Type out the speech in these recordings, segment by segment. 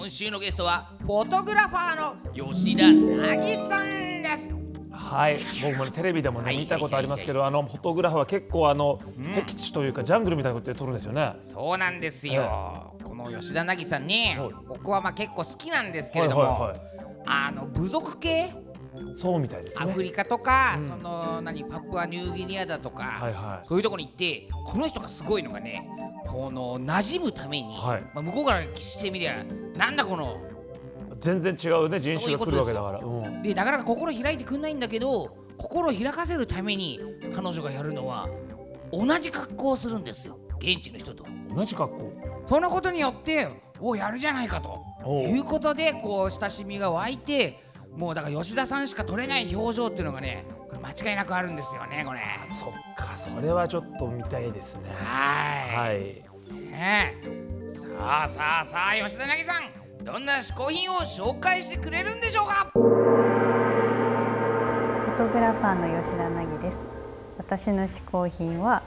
今週のゲストはフォトグラファーの吉田凪さんです。はい。僕もねテレビでもねはい。見たことありますけどあのフォトグラファーは結構あの僻地というかジャングルみたいなことで撮るんですよね。そうなんですよ、この吉田凪さんね、はい。僕はまあ結構好きなんですけれども、はいはいはい。あの部族系そうみたいですね。アフリカとか、その何パプアニューギニアだとか、はいはい。そういうところに行ってこの人がすごいのがねこの馴染むために、はい。まあ、向こうからしてみりゃなんだこの全然違うね人種が来るわけだから。うん。でなかなか心開いてくんないんだけど心を開かせるために彼女がやるのは同じ格好をするんですよ。現地の人と。同じ格好？そのことによっておやるじゃないかと。いうことでこう親しみが湧いてもうだから吉田さんしか撮れない表情っていうのがねこれ間違いなくあるんですよねこれ。そっかそれはちょっと見たいですねははいい、ねえさあさあさあ吉田凪さんどんな嗜好品を紹介してくれるんでしょうか？フォトグラファーの吉田凪です。私の嗜好品は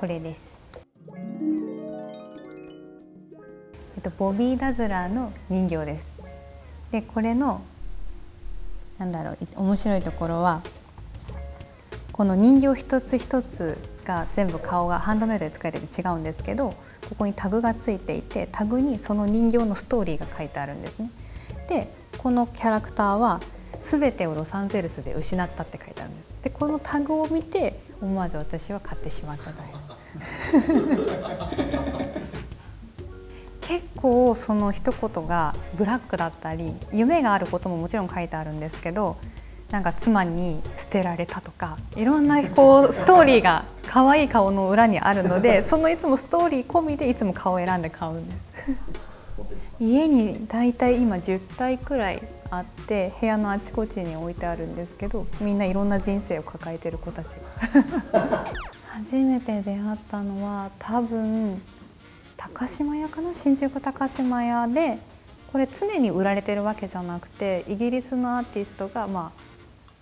これです。えっとボビーダズラーの人形です。でこれのなんだろう面白いところはこの人形一つ一つが全部顔がハンドメイドで作られてて違うんですけどここにタグがついていてタグにその人形のストーリーが書いてあるんですね。でこのキャラクターは全てをロサンゼルスで失ったって書いてあるんです。でこのタグを見て思わず私は買ってしまったという。結構その一言がブラックだったり夢があることももちろん書いてあるんですけどなんか妻に捨てられたとかいろんなこうストーリーが可愛い顔の裏にあるので そのいつもストーリー込みでいつも顔を選んで買うんです。家にだいたい今10体くらいあって部屋のあちこちに置いてあるんですけどみんないろんな人生を抱えてる子たちが。初めて出会ったのは多分高島屋かな？新宿高島屋でこれ常に売られてるわけじゃなくてイギリスのアーティストがまあ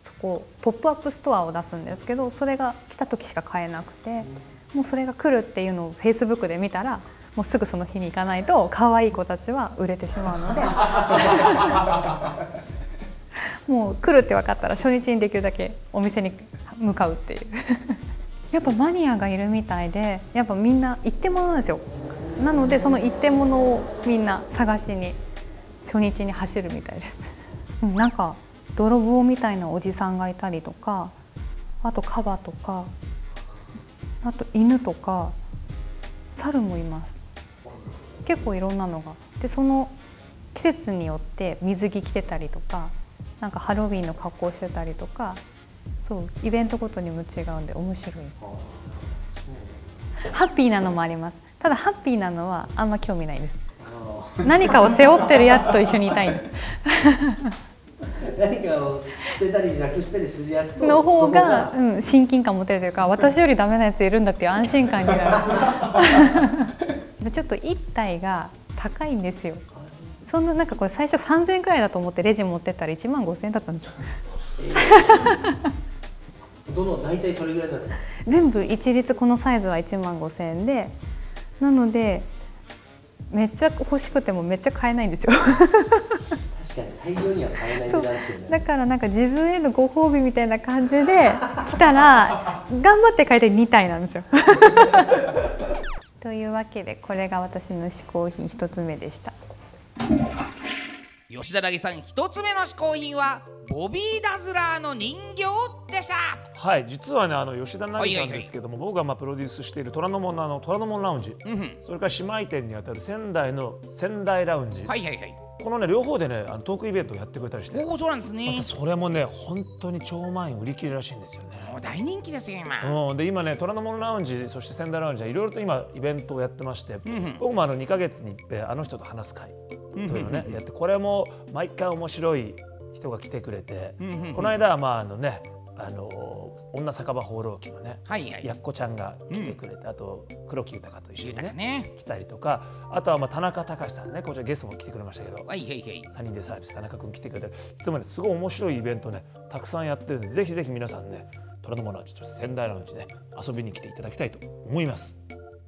そこポップアップストアを出すんですけどそれが来た時しか買えなくてもうそれが来るっていうのをフェイスブックで見たらもうすぐその日に行かないと可愛い子たちは売れてしまうので。もう来るって分かったら初日にできるだけお店に向かうっていう。やっぱマニアがいるみたいでやっぱみんな一点物なんですよなのでその一点物をみんな探しに初日に走るみたいです、うん、なんか泥棒みたいなおじさんがいたりとかあとカバとかあと犬とか猿もいます。結構いろんなのが。でその季節によって水着着てたりとかなんかハロウィンの格好してたりとかそうイベントごとにも違うんで面白いです。ハッピーなのもあります。ただハッピーなのはあんま興味ないです。何かを背負ってるやつと一緒にいたいんです。何かを捨てたりなくしたりするやつとの方が、のうん、親近感持てるというか私よりダメなやついるんだっていう安心感になる。で ちょっと一体が高いんですよ。そんななんかこれ最初3000円くらいだと思ってレジ持ってったら1万5000円だったんですよどの大体それぐらいなんですか？全部一律このサイズは1万5000円でなのでめっちゃ欲しくてもめっちゃ買えないんですよ確かに大量には買えない値そう段ですよねだからなんか自分へのご褒美みたいな感じで来たら頑張って買いたい2体なんですよ。というわけでこれが私の嗜好品一つ目でした。吉田凪さん一つ目の嗜好品はボビーダズラーの人形でした。はい実はねあの吉田凪さんですけども、僕がまあプロデュースしている虎ノ門のあの虎ノ門ラウンジ、うんうん。それから姉妹店にあたる仙台の仙台ラウンジ、はいはいはい。このね両方でねあのトークイベントをやってくれたりして。おおそうなんですね。またそれもね本当に超満員売り切れらしいんですよね。もう大人気ですよ今、うん、で今ね虎ノ門ラウンジそして仙台ラウンジはいろいろと今イベントをやってまして、僕もあの2か月に一遍あの人と話す会というのをね、やってこれも毎回面白い人が来てくれて、この間はまああのねあの女酒場放浪記のね、はいはい。やっこちゃんが来てくれて、あと黒木豊と一緒に豊ねね。来たりとかあとはまあ田中隆さんねこちらゲストも来てくれましたけどはいはいはい。3人でサービス田中君来てくれていつもねすごい面白いイベントねたくさんやってるんでぜひぜひ皆さんね虎ノ門ラウンジそして仙台ラウンジね遊びに来ていただきたいと思います。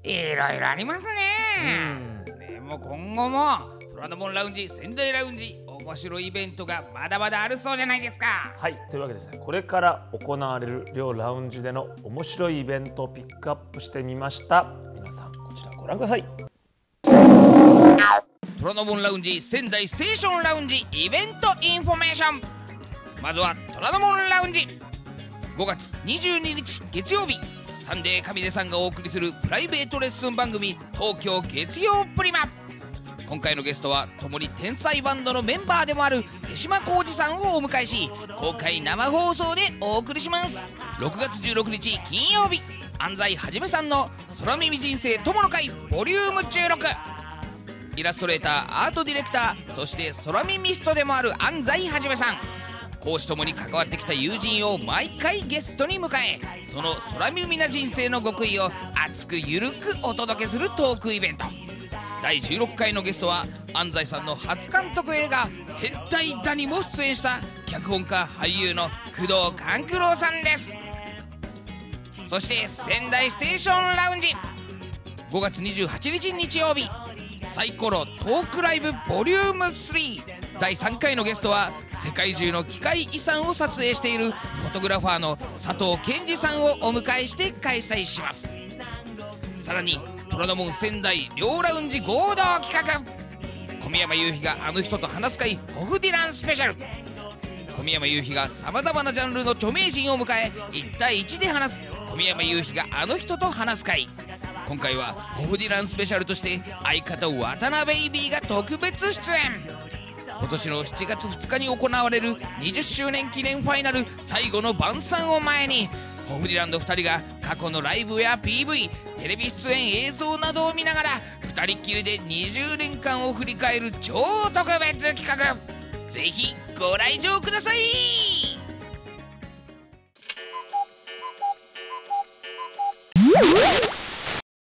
いろいろありますね。でも今後も虎ノ門ラウンジ仙台ラウンジ面白いイベントがまだまだあるそうじゃないですか。はいというわけでですね。これから行われる両ラウンジでの面白いイベントをピックアップしてみました。皆さんこちらご覧ください。虎ノ門ラウンジ仙台ステーションラウンジイベントインフォメーション。まずは虎ノ門ラウンジ。5月22日月曜日。サンデーカミデさんがお送りするプライベートレッスン番組東京月曜プリマ今回のゲストは共に天才バンドのメンバーでもあるテシマコージさんをお迎えし公開生放送でお送りします。6月16日金曜日安西はじめさんの空耳人生友の会ボリューム16イラストレーターアートディレクターそして空耳ストでもある安西はじめさん。講師ともに関わってきた友人を毎回ゲストに迎えその空耳な人生の極意を熱くゆるくお届けするトークイベント。第16回のゲストは安西さんの初監督映画「変態ダ」にも出演した脚本家俳優の工藤官九郎さんです。そして仙台ステーションラウンジ。5月28日日曜日サイコロトークライブボリューム3第3回のゲストは世界中の機械遺産を撮影しているフォトグラファーの佐藤健二さんをお迎えして開催します。さらに虎ノ門仙台両ラウンジ合同企画。小宮山雄飛があの人と話す会ホフディランスペシャル。小宮山雄飛がさまざまなジャンルの著名人を迎え1対1で話す。小宮山雄飛があの人と話す会。今回はホフディランスペシャルとして相方渡辺ベイビーが特別出演。今年の7月2日に行われる20周年記念ファイナル最後の晩餐を前にホフリランド2人が過去のライブや PV テレビ出演映像などを見ながら2人っきりで20年間を振り返る超特別企画。ぜひご来場ください。